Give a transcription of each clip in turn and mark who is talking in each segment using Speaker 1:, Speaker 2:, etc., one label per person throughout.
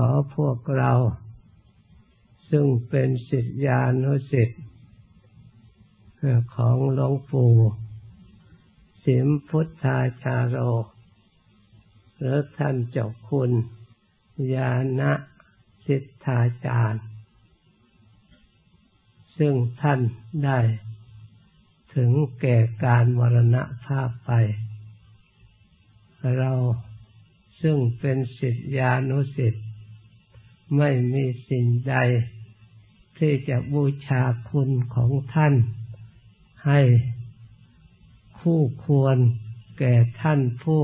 Speaker 1: ขอพวกเรา ซึ่งเป็นสิทธิานุสิทธิ์ของหลวงปู่สิมพุทธาชาโรหรือท่านเจ้าคุณยานะสิทธาจารย์ ซึ่งท่านได้ถึงแก่การมรณภาพไป เราซึ่งเป็นสิทธิานุสิทธิ์ ไม่มีสิ่งใด ที่จะบูชาคุณของท่าน ให้คู่ควรแก่ท่านผู้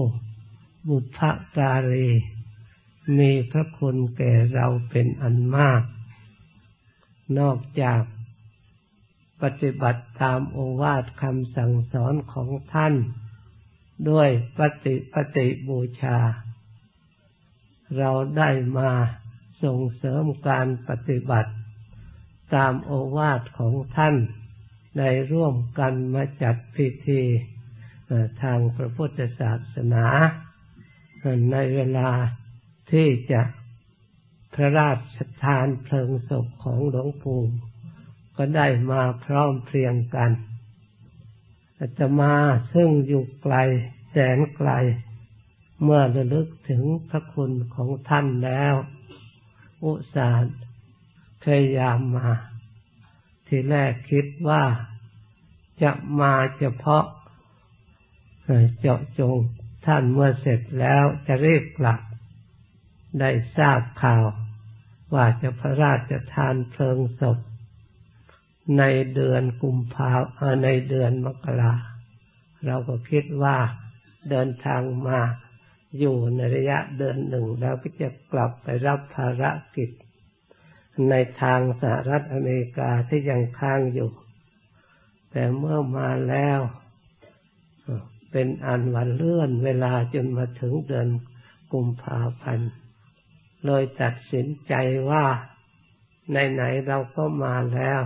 Speaker 1: บุพการีมีพระคุณแก่เราเป็นอันมาก นอกจากปฏิบัติตามโอวาทคำสั่งสอนของท่าน ด้วยปฏิปฏิบูชา เราได้มา ส่งเสริมการปฏิบัติ ตามโอวาทของท่านได้ร่วมกันมาจัดพิธีทางพระพุทธศาสนาในเวลาที่จะพระราชทานเพลิงศพของหลวงปู่ก็ได้มาพร้อมเพรียงกันอาจะมาซึ่งอยู่ไกลแสนไกล เมื่อระลึกถึงพระคุณของท่านแล้ว อุตส่าห์พยายามมา ที่แรกคิดว่าจะมาเฉพาะเจาะจงท่านเมื่อเสร็จแล้วจะรีบกลับ ได้ทราบข่าว ว่าจะพระราชทานเพลิงศพ ในเดือนกุมภาในเดือนมกราเราก็คิดว่าเดินทางมา อยู่ในระยะเดือนหนึ่งแล้วก็จะกลับไปรับภารกิจ ในทางสหรัฐอเมริกาที่ยังค้างอยู่ แต่เมื่อมาแล้วเป็นอันวันเลื่อนเวลาจนมาถึงเดือนกุมภาพันธ์เลยตัดสินใจว่าไหนๆเราก็มาแล้ว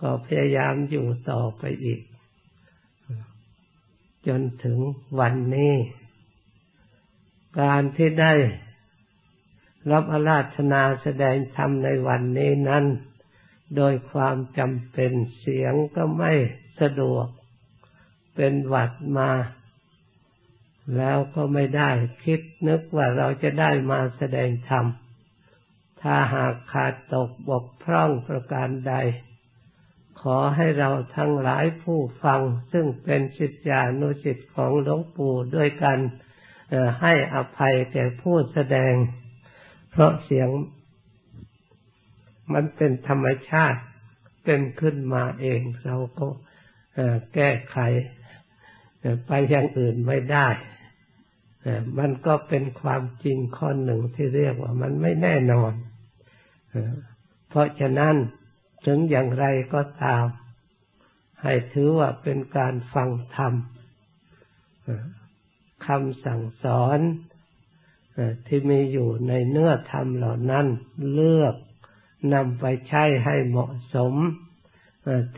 Speaker 1: ก็พยายามอยู่ต่อไปอีก จนถึงวันนี้ การที่ได้รับอาราธนาแสดงธรรมในวันนี้นั้น โดยความจำเป็นเสียงก็ไม่สะดวก เป็นหวัดมา แล้วก็ไม่ได้คิดนึกว่าเราจะได้มาแสดงธรรม ถ้าหากขาดตกบกพร่องประการใด ขอให้เราทั้งหลายผู้ฟัง ซึ่งเป็นสิทธิานุสิทธิ์ของหลวงปู่ด้วยกัน ให้อภัยแก่ผู้แสดง เพราะเสียงมันเป็นธรรมชาติเป็นขึ้นมาเอง เราก็แก้ไขไปอย่างอื่นไม่ได้ มันก็เป็นความจริงข้อหนึ่งที่เรียกว่ามันไม่แน่นอน เพราะฉะนั้นถึงอย่างไรก็ตาม ให้ถือว่าเป็นการฟังธรรม คำสั่งสอนที่มีอยู่ในเนื้อธรรมเหล่านั้น เลือกนำไปใช้ให้เหมาะสม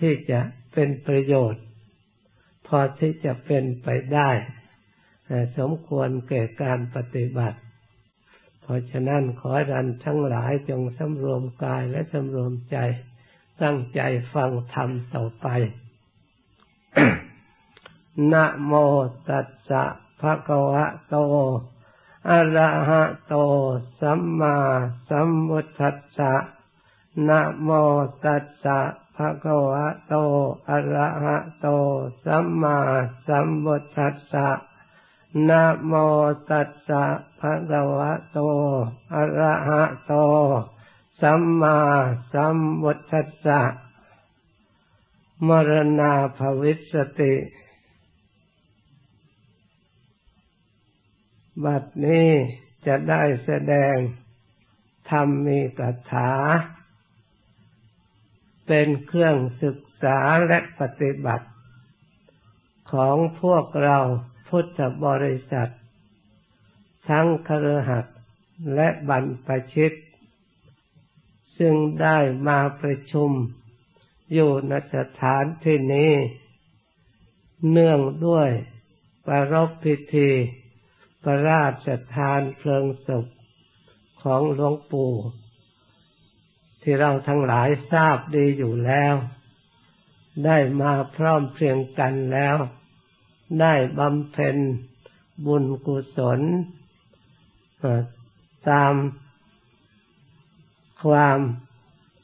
Speaker 1: ที่จะเป็นประโยชน์ พอที่จะเป็นไปได้สมควรแก่การปฏิบัติ เพราะฉะนั้นขอรันทั้งหลายจงสำรวมกายและสำรวมใจ ตั้งใจฟังธรรมต่อไปนะโมตัสสะ ภะคะวะโตอะระหะโต สัมมาสัมพุทธัสสะนะโมตัสสะภะคะวะโตอะระหะโต สัมมาสัมพุทธัสสะนะโมตัสสะภะคะวะโตอะระหะโต สัมมาสัมพุทธัสสะมรณาภวิสติ บัดนี้จะได้แสดงธรรมมีกถา เป็นเครื่องศึกษาและปฏิบัติ ของพวกเราพุทธบริษัท ทั้งครหัสและบรรพชิต ซึ่งได้มาประชุมอยู่นสถานที่นี้ เนื่องด้วยประรบพิธี ระราชทานเพลิงศพของหลวงปู่ ที่เราทั้งหลายทราบดีอยู่แล้ว ได้มาพร้อมเพรียงกันแล้ว ได้บำเพ็ญบุญกุศลตามความ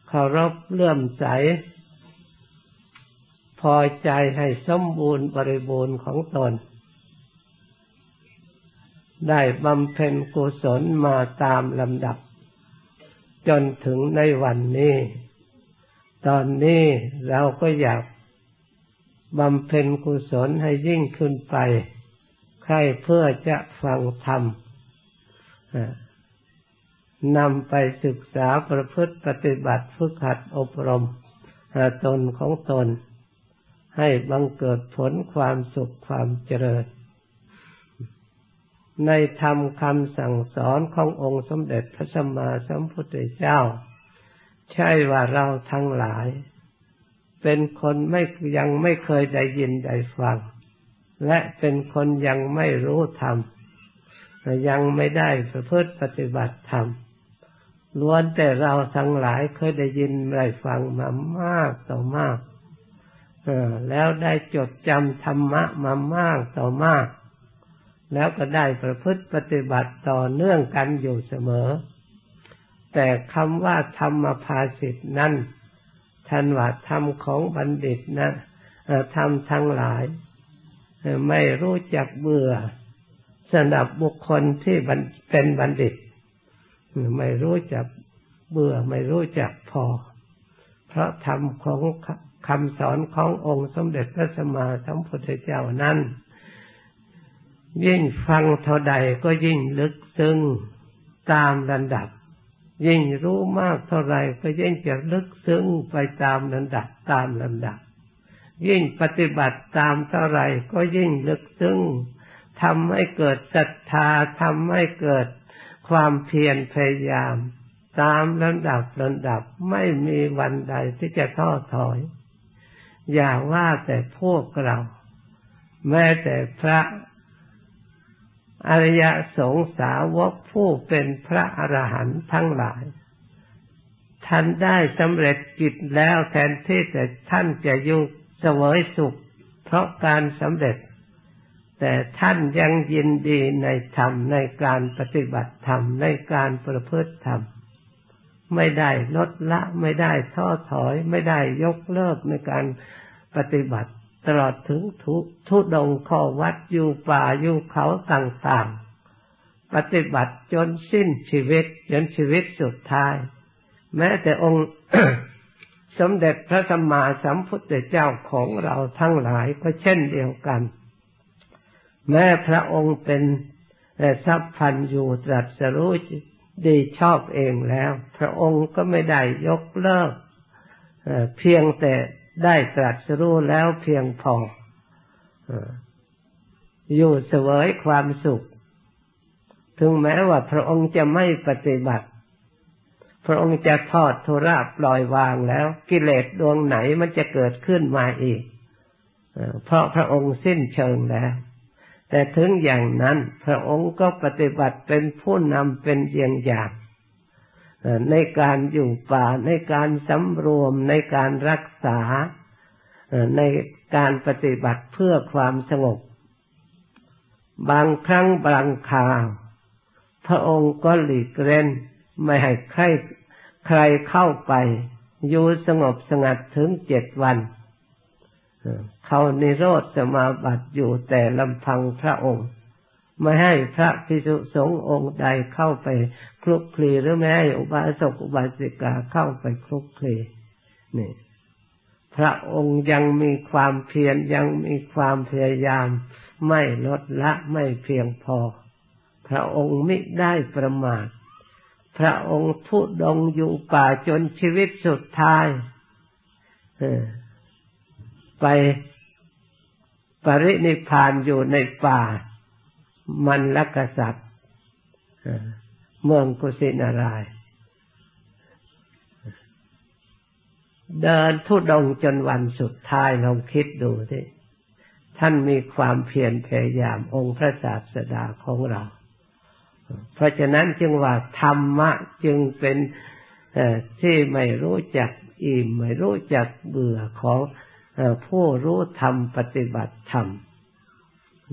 Speaker 1: เคารพเลื่อมใส พอใจให้สมบูรณ์บริบูรณ์ของตน ได้บำเพ็ญกุศลมาตามลำดับ จนถึงในวันนี้ ตอนนี้เราก็อยากบำเพ็ญกุศลให้ยิ่งขึ้นไป ใครเพื่อจะฟังธรรมนำไปศึกษาประพฤติปฏิบัติฝึกหัดอบรมตนของตน ให้บังเกิดผลความสุขความเจริญ ในธรรมคำสั่งสอนขององค์สมเด็จพระสัมมาสัมพุทธเจ้า ใช่ว่าเราทั้งหลาย เป็นคนไม่ยังไม่เคยได้ยินได้ฟัง และเป็นคนยังไม่รู้ธรรมยังไม่ได้ประพฤติปฏิบัติธรรมล้วนแต่เราทั้งหลายเคยได้ยินได้ฟังมามากต่อมากแล้วได้จดจำธรรมะมามากต่อมาก แล้วก็ได้ประพฤติปฏิบัติต่อเนื่องกันอยู่เสมอ แต่คำว่าธรรมภาสิทธนั้นท่านว่าธรรมของบัณฑิตนะธรรมทั้งหลาย ไม่รู้จักเบื่อสำหรับบุคคลที่เป็นบัณฑิต ไม่รู้จักเบื่อไม่รู้จักพอ เพราะธรรมของคำสอนขององค์สมเด็จพระสัมมาสัมพุทธเจ้านั้น ยิ่งฟังเท่าใดก็ยิ่งลึกซึ้งตามระดับ ยิ่งรู้มากเท่าไรก็ยิ่งจะลึกซึ้งไปตามระดับตามลำดับ ยิ่งปฏิบัติตามเท่าไรก็ยิ่งลึกซึ้งทำให้เกิดศรัทธาทำให้เกิดความเพียรพยายาม ตามลำดับลำดับไม่มีวันใดที่จะท้อถอย อย่าว่าแต่พวกเรา แม้แต่พระ อริยสงสาวกผู้เป็นพระอรหันต์ทั้งหลาย ท่านได้สำเร็จกิจแล้วแทนที่แต่ท่านจะยุ่เสวยสุข เพราะการสำเร็จ แต่ท่านยังยินดีในธรรมในการปฏิบัติธรรมในการประพฤติธรรม ไม่ได้ลดละไม่ได้ท้อถอย ไม่ได้ยกเลิกในการปฏิบัติ ตลอดถึงทุทุดงข้อวัดอยู่ป่าอยู่เขาต่างๆ ปฏิบัติจนสิ้นชีวิตจนชีวิตสุดท้าย แม้แต่องค์สมเด็จพระสัมมาสัมพุทธเจ้าของเราทั้งหลายก็เช่นเดียวกัน แม้พระองค์เป็นทรัพย์พันอยู่ตรัสรู้ดีชอบเองแล้ว พระองค์ก็ไม่ได้ยกเลิกเพียงแต่ ได้ตรัสรู้แล้วเพียงพออยู่เสวยความสุข ถึงแม้ว่าพระองค์จะไม่ปฏิบัติ พระองค์จะทอดทุระปล่อยวางแล้ว กิเลสดวงไหนมันจะเกิดขึ้นมาอีก เพราะพระองค์สิ้นเชิงแล้ว แต่ถึงอย่างนั้น พระองค์ก็ปฏิบัติเป็นผู้นำเป็นเยี่ยงอย่าง ในการอยู่ป่าในการสำรวมในการรักษาในการปฏิบัติเพื่อความสงบ บางครั้งบางคราวพระองค์ก็หลีกเล่นไม่ให้ใครใครเข้าไป อยู่สงบสงัดถึงเจ็ดวันเขานิโรธสมาบัติอยู่แต่ลำพังพระองค์ ไม่ให้พระภิกษุสงฆ์องค์ใดเข้าไปคลุกคลีหรือไม่ให้อุบาสกอุบาสิกาเข้าไปคลุกคลีนี่พระองค์ยังมีความเพียรยังมีความพยายาม ไม่ลดละไม่เพียงพอ พระองค์ไมิได้ประมาทพระองค์ทุดงอยู่ป่าจนชีวิตสุดท้ายไปปรินิพานอยู่ในป่า มันลกษัตริย์เมืองกุสินาราย เดินทุดงจนวันสุดท้ายลองคิดดูสิท่านมีความเพียรพยายามองค์พระศาสดาของเรา เพราะฉะนั้นจึงว่าธรรมะจึงเป็นที่ไม่รู้จักอิ่มไม่รู้จักเบื่อของผู้รู้ธรรมปฏิบัติธรรม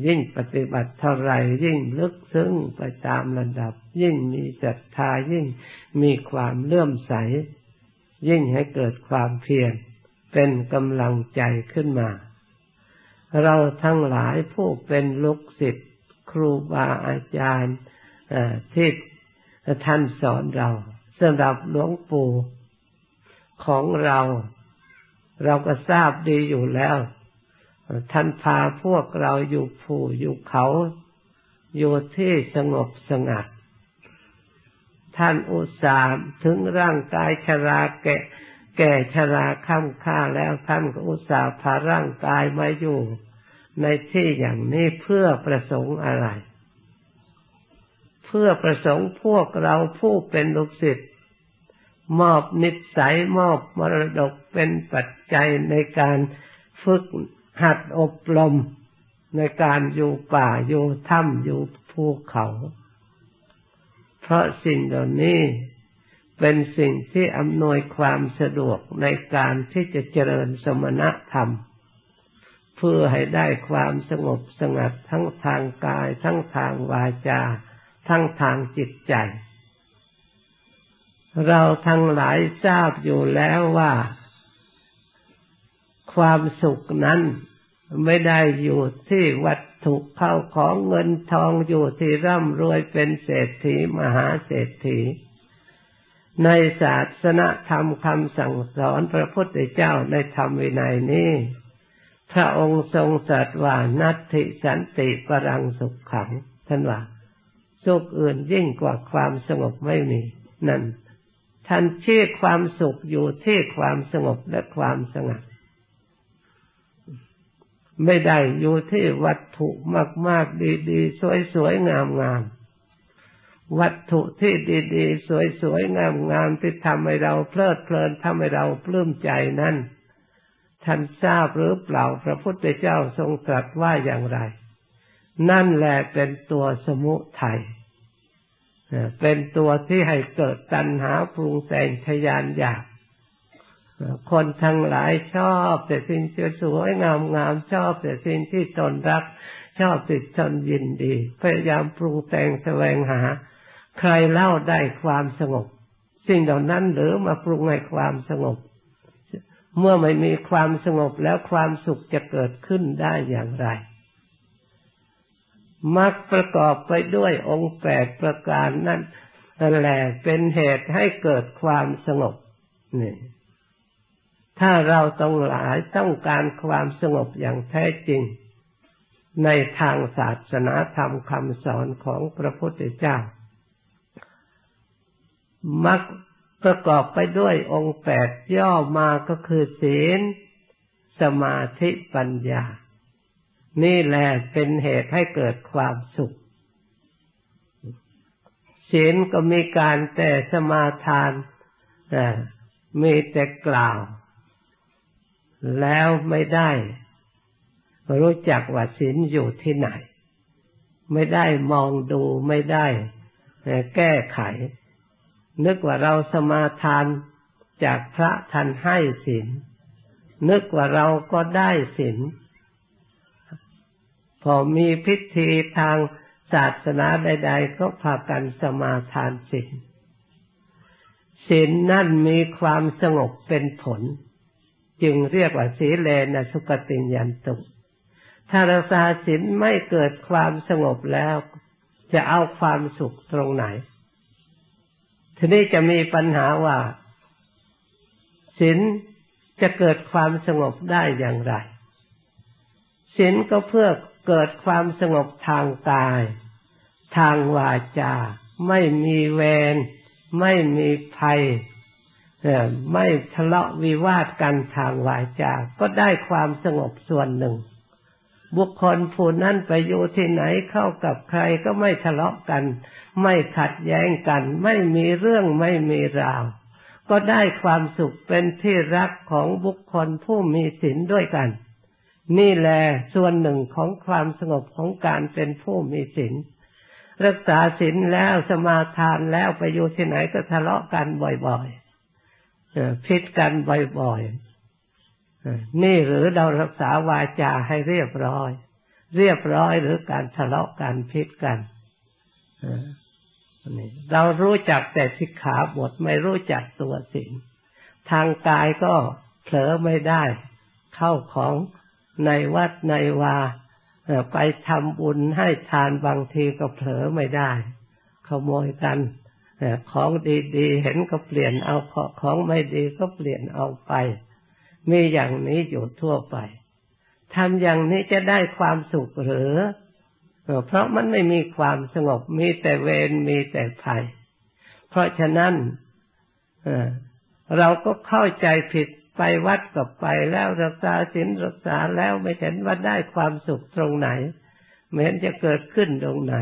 Speaker 1: ยิ่งปฏิบัติเท่าไรยิ่งลึกซึ้งไปตามระดับ ยิ่งมีศรัทธายิ่งมีความเลื่อมใส ยิ่งให้เกิดความเพียรเป็นกำลังใจขึ้นมา เราทั้งหลายผู้เป็นลูกศิษย์ครูบาอาจารย์ที่ท่านสอนเราสำหรับหลวงปู่ของเรา เราก็ทราบดีอยู่แล้ว ท่านพาพวกเราอยู่ผูอยู่เขา อยู่ที่สงบสงัด ท่านอุตส่าห์ถึงร่างกายชราแก่แก่ชราค่ำค่าแล้วท่านก็อุตส่าห์พาร่างกายมาอยู่ ในที่อย่างนี้เพื่อประสงค์อะไร เพื่อประสงค์พวกเราผู้เป็นลูกศิษย์มอบนิสัยมอบมรดกเป็นปัจจัยในการฝึก หัดอบรมในการอยู่ป่าอยู่ถ้ำอยู่ภูเขา เพราะสิ่งเหล่านี้เป็นสิ่งที่อำนวยความสะดวกในการที่จะเจริญสมณธรรม เพื่อให้ได้ความสงบสงัดทั้งทางกาย ทั้งทางวาจา ทั้งทางจิตใจ เราทั้งหลายทราบอยู่แล้วว่า ความสุขนั้นไม่ได้อยู่ที่วัตถุเข้าของเงินทองอยู่ที่ร่ำรวยเป็นเศรษฐีมหาเศรษฐี ในศาสนาธรรมคำสั่งสอนพระพุทธเจ้าในธรรมวินัยนี้พระองค์ทรงตรัสว่านัตถิสันติปรังสุขขังท่านว่าสุขอื่นยิ่งกว่าความสงบไม่มีนั่นท่านเชี้ความสุขอยู่ที่ความสงบและความสงัด ไม่ได้อยู่ที่วัตถุมาก ๆ ดี ๆ สวย ๆ งามๆ วัตถุที่ดี ๆ สวย ๆ งามๆ ที่ทำให้เราเพลิดเพลินทำให้เราปลื้มใจนั้นท่านทราบหรือเปล่าพระพุทธเจ้าทรงตรัสว่าอย่างไร นั่นแหละเป็นตัวสมุทัยเป็นตัวที่ให้เกิดตัณหาปรุงแต่งทยานอยาก คนทั้งหลายชอบแต่สิ่งสวยงามงามชอบแต่สิ่งที่ตนรัก ชอบติดตนยินดี พยายามปรุงแต่งแสวงหา ใครเล่าได้ความสงบ สิ่งเหล่านั้นหรือมาปรุงให้ความสงบ เมื่อไม่มีความสงบแล้วความสุขจะเกิดขึ้นได้อย่างไรมักประกอบไปด้วยองค์แปดประการนั้นแหละเป็นเหตุให้เกิดความสงบนี่ ถ้าเราต้องหลายต้องการความสงบอย่างแท้จริง ในทางศาสนาธรรมคำสอนของพระพุทธเจ้า มักประกอบไปด้วยองค์แปดย่อมาก็คือศีล สมาธิปัญญา นี่แหละเป็นเหตุให้เกิดความสุขศีลก็มีการแต่สมาทานมีแต่กล่าว แล้วไม่ได้ รู้จักว่าศีลอยู่ที่ไหน ไม่ได้มองดูไม่ได้แก้ไข นึกว่าเราสมาทานจากพระท่านให้ศีลนึกว่าเราก็ได้ศีลพอมีพิธีทางศาสนาใด ๆ ก็พากันสมาทานศีลศีลนั่นมีความสงบเป็นผล จึงเรียกว่าสีเลนะสุกติยันตุถ้าเรักษาศีลไม่เกิดความสงบแล้ว จะเอาความสุขตรงไหน ทีนี้จะมีปัญหาว่าศีลจะเกิดความสงบได้อย่างไรศีลก็เพื่อเกิดความสงบทางกาย ทางวาจา ไม่มีเวรไม่มีภัย ไม่ทะเลาะวิวาทกันทางวาจาก็ได้ความสงบส่วนหนึ่ง บุคคลผู้นั้นไปอยู่ที่ไหนเข้ากับใครก็ไม่ทะเลาะกัน ไม่ขัดแย้งกัน ไม่มีเรื่องไม่มีราว ก็ได้ความสุขเป็นที่รักของบุคคลผู้มีศีลด้วยกัน นี่แหละส่วนหนึ่งของความสงบของการเป็นผู้มีศีลรักษาศีลแล้วสมาทานแล้วไปอยู่ที่ไหนก็ทะเลาะกันบ่อยๆ พิดกันบ่อยๆนี่หรือเรารักษาวาจาให้เรียบร้อย เรียบร้อยหรือการทะเลาะกันพิดกันเรารู้จักแต่สิกขาบทไม่รู้จักตัวศีลทางกายก็เผลอไม่ได้ เข้าของในวัดในวาไปทำบุญให้ทานบางทีก็เผลอไม่ได้ ขโมยกัน ของดีๆเห็นก็เปลี่ยนเอาของไม่ดีก็เปลี่ยนเอาไปมีอย่างนี้อยู่ทั่วไปทำอย่างนี้จะได้ความสุขหรือเพราะมันไม่มีความสงบมีแต่เวรมีแต่ภัย เพราะฉะนั้นเราก็เข้าใจผิดไปวัดกับไปแล้วรักษาศีลรักษาแล้วไม่เห็นว่าได้ความสุขตรงไหนไม่เห็นจะเกิดขึ้นตรงไหน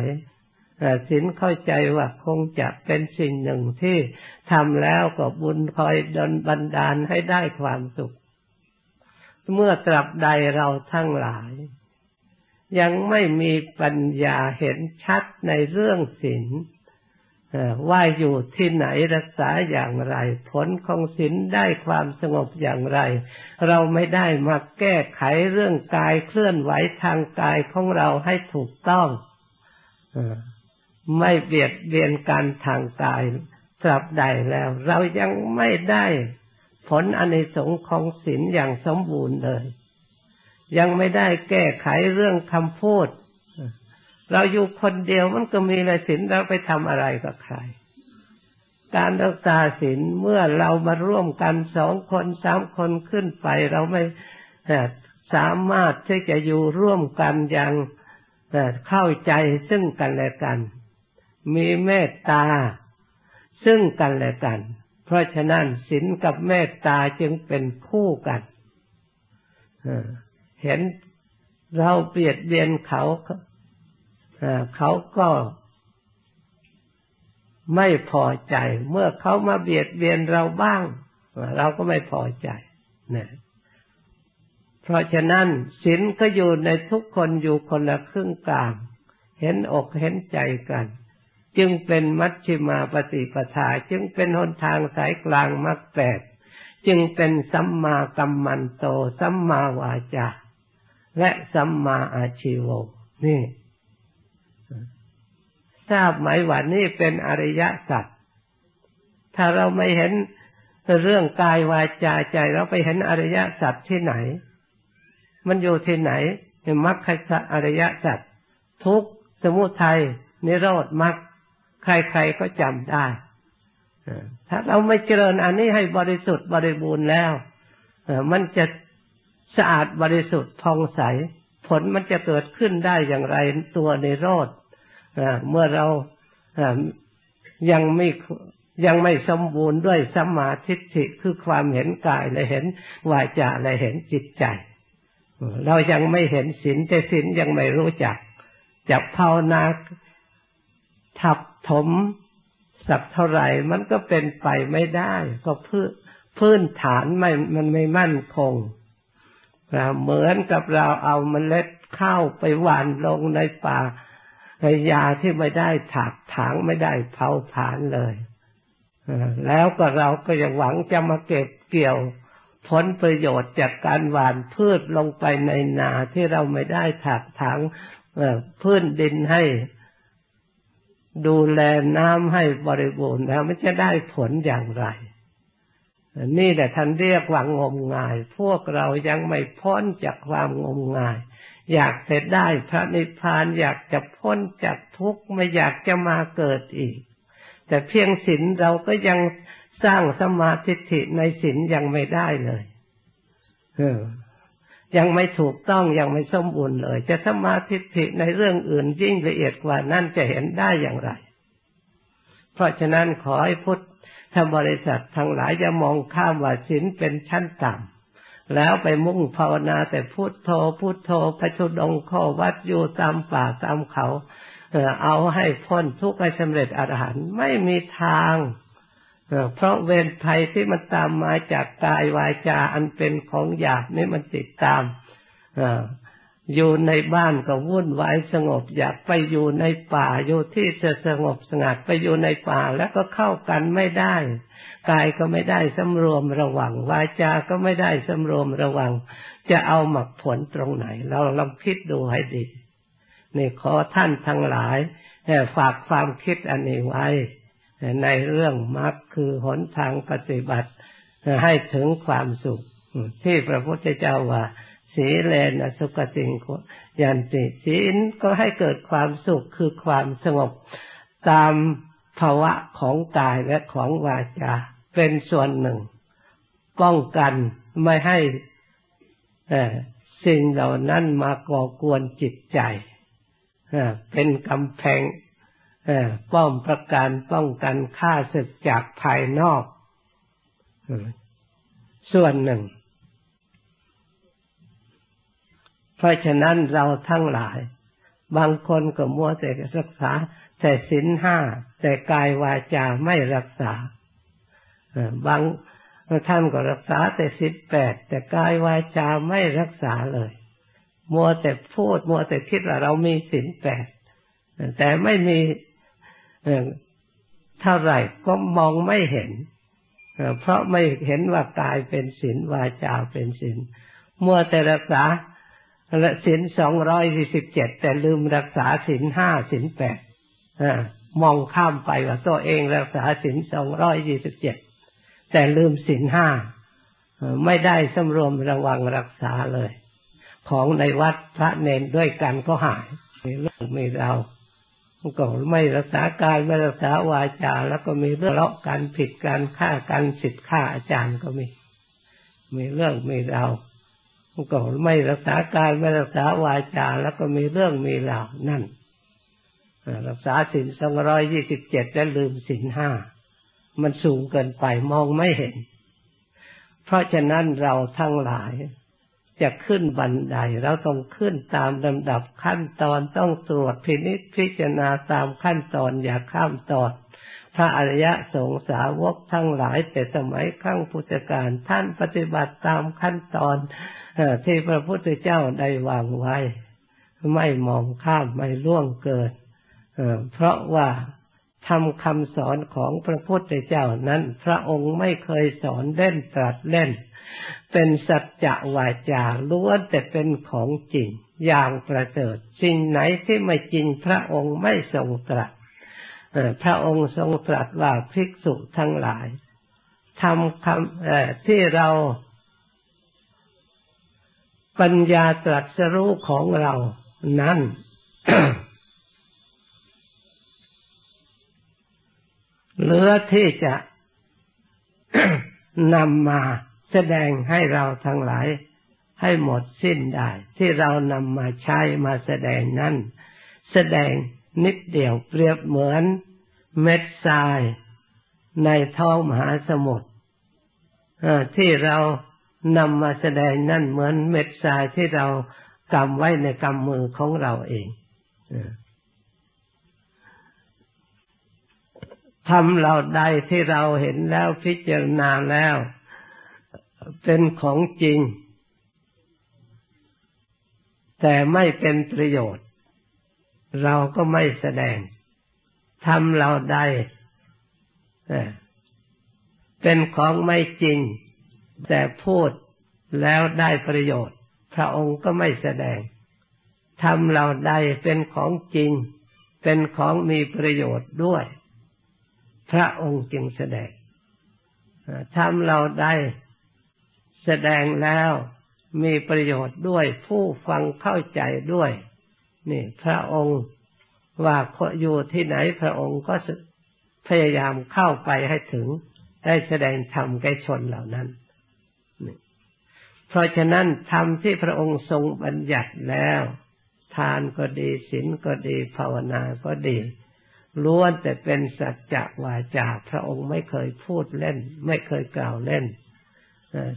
Speaker 1: ศีลเข้าใจว่าคงจะเป็นสิ่งหนึ่งที่ทำแล้วก็บุญคอยดลบันดาลให้ได้ความสุข เมื่อตรับใดเราทั้งหลาย ยังไม่มีปัญญาเห็นชัดในเรื่องศีลว่าอยู่ที่ไหนรักษาอย่างไร ผลของศีลได้ความสงบอย่างไร เราไม่ได้มาแก้ไขเรื่องกายเคลื่อนไหวทางกายของเราให้ถูกต้อง ไม่เบียดเบียนการทางกายตราบใดแล้ว เรายังไม่ได้ผลอนิสงส์ของศีลอย่างสมบูรณ์เลย ยังไม่ได้แก้ไขเรื่องคำพูด เราอยู่คนเดียวมันก็มีอะไรศีลเราไปทำอะไรกับใคร การรักษาศีลเมื่อเรามาร่วมกันสองคนสามคนขึ้นไป เราไม่สามารถที่จะอยู่ร่วมกันอย่างเข้าใจซึ่งกันและกัน มีเมตตา ซึ่งกันและกัน เพราะฉะนั้นศีลกับเมตตาจึงเป็นคู่กันเห็นเราเบียดเบียนเขาเขาก็ไม่พอใจ เมื่อเขามาเบียดเบียนเราบ้าง เราก็ไม่พอใจนะเพราะฉะนั้นศีลก็อยู่ในทุกคนอยู่คนละครึ่งกลาง เห็นอกเห็นใจกัน จึงเป็นมัชฌิมาปฏิปทา จึงเป็นหนทางสายกลางมรรคแปดจึงเป็นสัมมากัมมันโต สัมมาวาจา และสัมมาอาชิโวนี่ทราบไหมว่านี่เป็นอริยสัจถ้าเราไม่เห็นเรื่องกายวาจาใจเราไปเห็นอริยสัจที่ไหน มันอยู่ที่ไหนมรรคสัจอริยสัจทุกสมุทัยนิโรธมรรค ใครๆก็จำได้ถ้าเราไม่เจริญอันนี้ให้บริสุทธิ์บริบูรณ์แล้วมันจะสะอาดบริสุทธิ์ทองใส ผลมันจะเกิดขึ้นได้อย่างไรตัวในโรธเมื่อเรายังไม่ยังไม่สมบูรณ์ด้วยสัมมาทิฏฐิคือความเห็นกายและเห็นวาจาและเห็นจิตใจ เรายังไม่เห็นศีลแต่ศีลยังไม่รู้จักจะภาวนาทับ ถมสักเท่าไหร่มันก็เป็นไปไม่ได้ก็พื้นพื้นฐานไม่มันไม่มั่นคงเหมือนกับเราเอาเมล็ดข้าวไปหว่านลงในป่าในยาที่ไม่ได้ถากถางไม่ได้เผาผลาญเลยแล้วก็เราก็ยังหวังจะมาเก็บเกี่ยวผลประโยชน์จากการหว่านพืชลงไปในนาที่เราไม่ได้ถากถางพื้นดินให้ ดูแลน้ำให้บริบูรณ์แล้วมันจะได้ผลอย่างไร นี่แหละท่านเรียกว่างมงาย พวกเรายังไม่พ้นจากความงมงาย อยากจะได้พระนิพพานอยากจะพ้นจากทุกข์ไม่อยากจะมาเกิดอีก แต่เพียงศีลเราก็ยังสร้างสมาธิในศีลยังไม่ได้เลย เออ ยังไม่ถูกต้องยังไม่สมบูรณ์เลย จะสมาธิิในเรื่องอื่นยิ่งละเอียดกว่านั้นจะเห็นได้อย่างไร เพราะฉะนั้นขอให้พุทธบริษัททั้งหลายอย่ามองข้ามว่าศีลเป็นชั้นต่ำแล้วไปมุ่งภาวนาแต่พุทโธพุทโธพระชุดงข้อวัดอยู่ตามป่าตามเขาเอาให้พ้นทุกข์ให้สำเร็จอรหันต์ไม่มีทาง เพราะเวรภัยที่มันตามมาจากกายวายจาอันเป็นของหยาบนี่มันติดตามอยู่ในบ้านก็วุ่นวายสงบ อยากไปอยู่ในป่าอยู่ที่จะสงบสงัดไปอยู่ในป่าแล้วก็เข้ากันไม่ได้กายก็ไม่ได้สำรวมระวังวาจาก็ไม่ได้สำรวมระวัง จะเอาหมักผลตรงไหน เราลองคิดดูให้ดีนี่ขอท่านทั้งหลายฝากความคิดอันนี้ไว้ ในเรื่องมรรคคือหนทางปฏิบัติให้ถึงความสุข ที่พระพุทธเจ้าว่า สีเลนสุขติงยันติศีลก็ให้เกิดความสุขคือความสงบ ตามภาวะของกายและของวาจา เป็นส่วนหนึ่ง ป้องกันไม่ให้สิ่งเหล่านั้นมาก่อกวนจิตใจเป็นกำแพง ป้อมประการป้องกันค่าศึกจากภายนอก ส่วนหนึ่ง เพราะฉะนั้นเราทั้งหลาย บางคนก็มัวแต่รักษา แต่ศีลห้า แต่กายวาจาไม่รักษาบางท่านก็รักษาแต่ศีลแปดแต่กายวาจาไม่รักษาเลย มัวแต่พูดมัวแต่คิดว่าเรามีศีลแปดแต่ไม่มี เท่าไหร่ก็มองไม่เห็น เพราะไม่เห็นว่ากายเป็นศีลวาจาเป็นศีลมัวแต่รักษาละศีลสองร้อยสี่สิบเจ็ดแต่ลืมรักษาศีลห้าศีลแปดมองข้ามไปว่าตัวเองรักษาศีลสองร้อยยี่สิบเจ็ดแต่ลืมศีลห้าไม่ได้สำรวมระวังรักษาเลย ของในวัดพระเนนด้วยกันก็หายมีเรื่องมีเรา ก็ไม่รักษากายไม่รักษาวาจา แล้วก็มีเรื่องเลาะกันผิดการฆ่ากันสิทธิ์ฆ่าอาจารย์ก็มี มีเรื่องมีราวก็ไม่รักษากายไม่รักษาวาจา แล้วก็มีเรื่องมีราวนั่นรักษาสินสองร้อยยี่สิบเจ็ดแล้วลืมสินห้ามันสูงเกินไปมองไม่เห็น เพราะฉะนั้นเราทั้งหลาย จะขึ้นบันไดเราต้องขึ้นตามลำดับขั้นตอนต้องตรวจพินิจพิจารณาตามขั้นตอนอย่าข้ามตอนพระอริยสงสาวกทั้งหลายแต่สมัยขั้งพุทธกาลท่านปฏิบัติตามขั้นตอนที่พระพุทธเจ้าได้วางไว้ ไม่มองข้ามไม่ล่วงเกินเพราะว่า ทำคำสอนของพระพุทธเจ้านั้น พระองค์ไม่เคยสอนเล่นตรัสเล่น เป็นสัจจะวาจาล้วนแต่เป็นของจริง อย่างประเสริฐสิ่งไหนที่ไม่จริงพระองค์ไม่ทรงตรัสพระองค์ทรงตรัสว่าภิกษุทั้งหลายทำคำที่เราปัญญาตรัสรู้ของเรานั้น เหลือที่จะนำมาแสดงให้เราทั้งหลายให้หมดสิ้นได้ ที่เรานำมาใช้มาแสดงนั้นแสดงนิดเดียวเปรียบเหมือน เม็ดทรายในท้องมหาสมุทรที่เรานำมาแสดงนั่นเหมือนเม็ดทรายที่เรากำไว้ในกำมือของเราเอง ทำเราใดที่เราเห็นแล้วพิจารณาแล้ว เป็นของจริง แต่ไม่เป็นประโยชน์ เราก็ไม่แสดงทำเราใดเป็นของไม่จริง แต่พูดแล้วได้ประโยชน์ พระองค์ก็ไม่แสดงทำเราใดเป็นของจริง เป็นของมีประโยชน์ด้วย พระองค์จึงแสดงทำเราได้แสดงแล้วมีประโยชน์ด้วยผู้ฟังเข้าใจด้วย นี่ พระองค์ว่าอยู่ที่ไหนพระองค์ก็พยายามเข้าไปให้ถึงได้แสดงธรรมแก่ชนเหล่านั้น เพราะฉะนั้นธรรมที่พระองค์ทรงบัญญัติแล้ว ทานก็ดีศีลก็ดีภาวนาก็ดี ล้วนแต่เป็นสัจจะวาจาพระองค์ไม่เคยพูดเล่น ไม่เคยกล่าวเล่น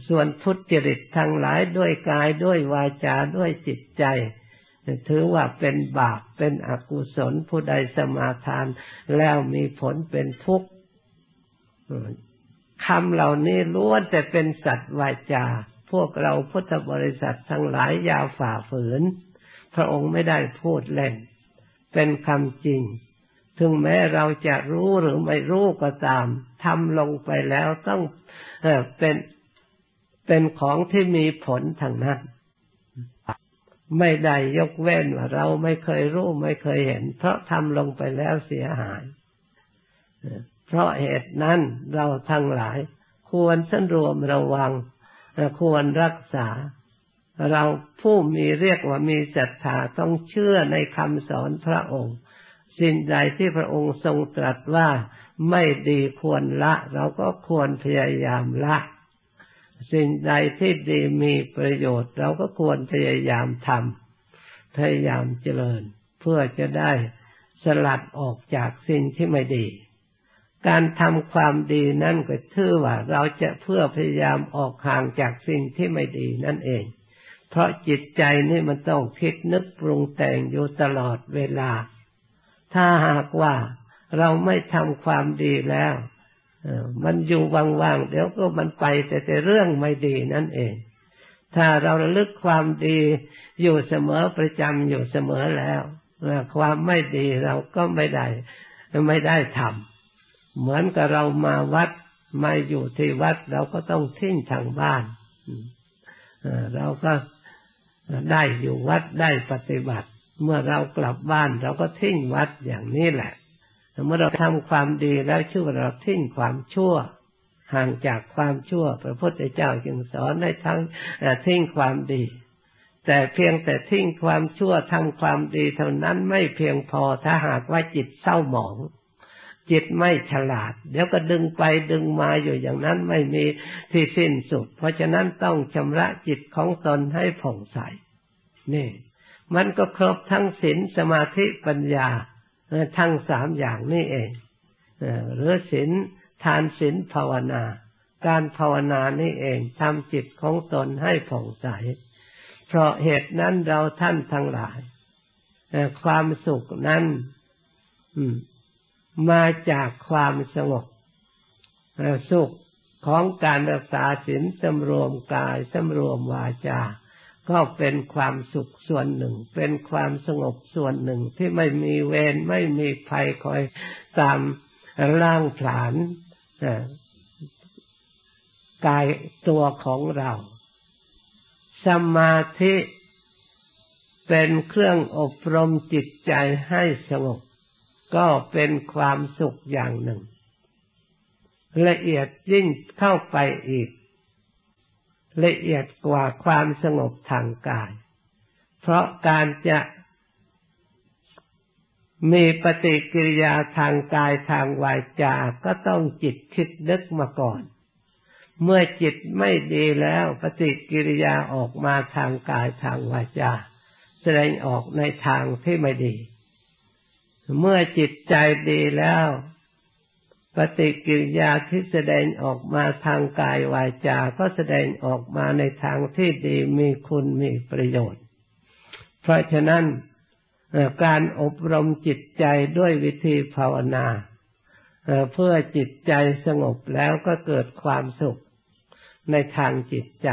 Speaker 1: ส่วนทุจริตทั้งหลายด้วยกายด้วยวาจาด้วยจิตใจ ถือว่าเป็นบาปเป็นอกุศลผู้ใดสมาทาน แล้วมีผลเป็นทุกข์คำเหล่านี้ล้วนแต่เป็นสัตว์วาจา พวกเราพุทธบริษัททั้งหลายอย่าฝ่าฝืน พระองค์ไม่ได้พูดเล่น เป็นคำจริง ถึงแม้เราจะรู้หรือไม่รู้ก็ตามทำลงไปแล้วต้องเป็นเป็นของที่มีผลทางนั้น ไม่ได้ยกเว้นว่าเราไม่เคยรู้ไม่เคยเห็น เพราะทำลงไปแล้วเสียหาย เพราะเหตุนั้นเราทั้งหลาย ควรสันรวมระวัง ควรรักษา เราผู้มีเรียกว่ามีศรัทธาต้องเชื่อในคำสอนพระองค์ สิ่งใดที่พระองค์ทรงตรัสว่าไม่ดีควรละ เราก็ควรพยายามละ สิ่งใดที่ดีมีประโยชน์ เราก็ควรพยายามทำพยายามเจริญ เพื่อจะได้สลัดออกจากสิ่งที่ไม่ดี การทำความดีนั่นก็ถือว่าเราจะเพื่อพยายามออกห่างจากสิ่งที่ไม่ดีนั่นเอง เพราะจิตใจนี่มันต้องคิดนึกปรุงแต่งอยู่ตลอดเวลา ถ้าหากว่าเราไม่ทำความดีแล้วมันอยู่ว่างๆเดี๋ยวก็มันไปแต่แต่เรื่องไม่ดีนั่นเอง ถ้าเราระลึกความดีอยู่เสมอประจำอยู่เสมอแล้วความไม่ดีเราก็ไม่ได้ ไม่ได้ทำเหมือนกับเรามาวัดมาอยู่ที่วัด เราก็ต้องทิ้งทางบ้านเราก็ได้อยู่วัดได้ปฏิบัติ เมื่อเรากลับบ้านเราก็ทิ้งวัดอย่างนี้แหละเมื่อเราทำความดีแล้วชื่อว่าเราทิ้งความชั่ว ห่างจากความชั่ว พระพุทธเจ้าจึงสอนให้ทั้งทิ้งความดี แต่เพียงแต่ทิ้งความชั่วทำความดีเท่านั้นไม่เพียงพอถ้าหากว่าจิตเศร้าหมอง จิตไม่ฉลาด เดี๋ยวก็ดึงไปดึงมาอยู่อย่างนั้นไม่มีที่สิ้นสุด เพราะฉะนั้นต้องชำระจิตของตนให้ผ่องใสนี่ มันก็ครบทั้งศีลสมาธิปัญญาทั้งสามอย่างนี่เองหรือศีลทานศีลภาวนา การภาวนานี่เองทำจิตของตนให้ผ่องใส เพราะเหตุนั้นเราท่านทั้งหลายความสุขนั้นมาจากความสงบสุขของการรักษาศีลสำรวมกายสำรวมวาจา ก็เป็นความสุขส่วนหนึ่ง เป็นความสงบส่วนหนึ่งที่ไม่มีเวรไม่มีภัยคอยตามร่างผลาญกายตัวของเรา สมาธิเป็นเครื่องอบรมจิตใจให้สงบ ก็เป็นความสุขอย่างหนึ่ง ละเอียดยิ่งเข้าไปอีก ละเอียดกว่าความสงบทางกาย เพราะการจะมีปฏิกิริยาทางกายทางวาจาก็ต้องจิตคิดนึกมาก่อน เมื่อจิตไม่ดีแล้วปฏิกิริยาออกมาทางกายทางวาจา แสดงออกในทางที่ไม่ดี เมื่อจิตใจดีแล้ว ปฏิกิริยาที่แสดงออกมาทางกายวาจา ก็แสดงออกมาในทางที่ดีมีคุณมีประโยชน์ เพราะฉะนั้นการอบรมจิตใจด้วยวิธีภาวนาเพื่อจิตใจสงบแล้วก็เกิดความสุขในทางจิตใจ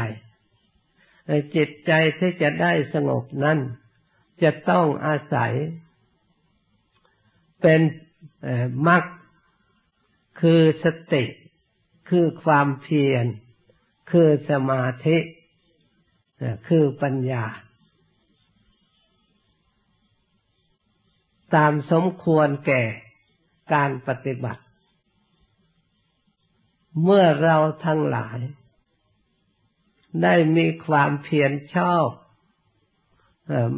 Speaker 1: จิตใจที่จะได้สงบนั้นจะต้องอาศัย เป็นมรรค คือสติ คือความเพียร คือสมาธิ คือปัญญา ตามสมควรแก่การปฏิบัติ เมื่อเราทั้งหลาย ได้มีความเพียรชอบ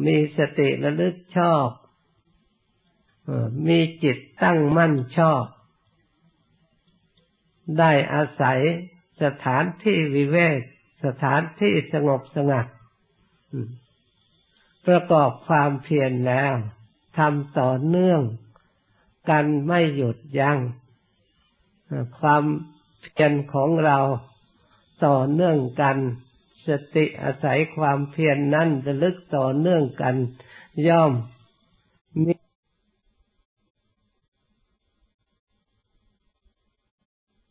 Speaker 1: มีสติระลึกชอบ มีจิตตั้งมั่นชอบ ได้อาศัยสถานที่วิเวกสถานที่สงบสงัดประกอบความเพียรแล้วทำต่อเนื่องกันไม่หยุดยัง้งความเพียรของเราต่อเนื่องกัน สติอาศัยความเพียรนนั้นระลึกต่อเนื่องกัน ย่อม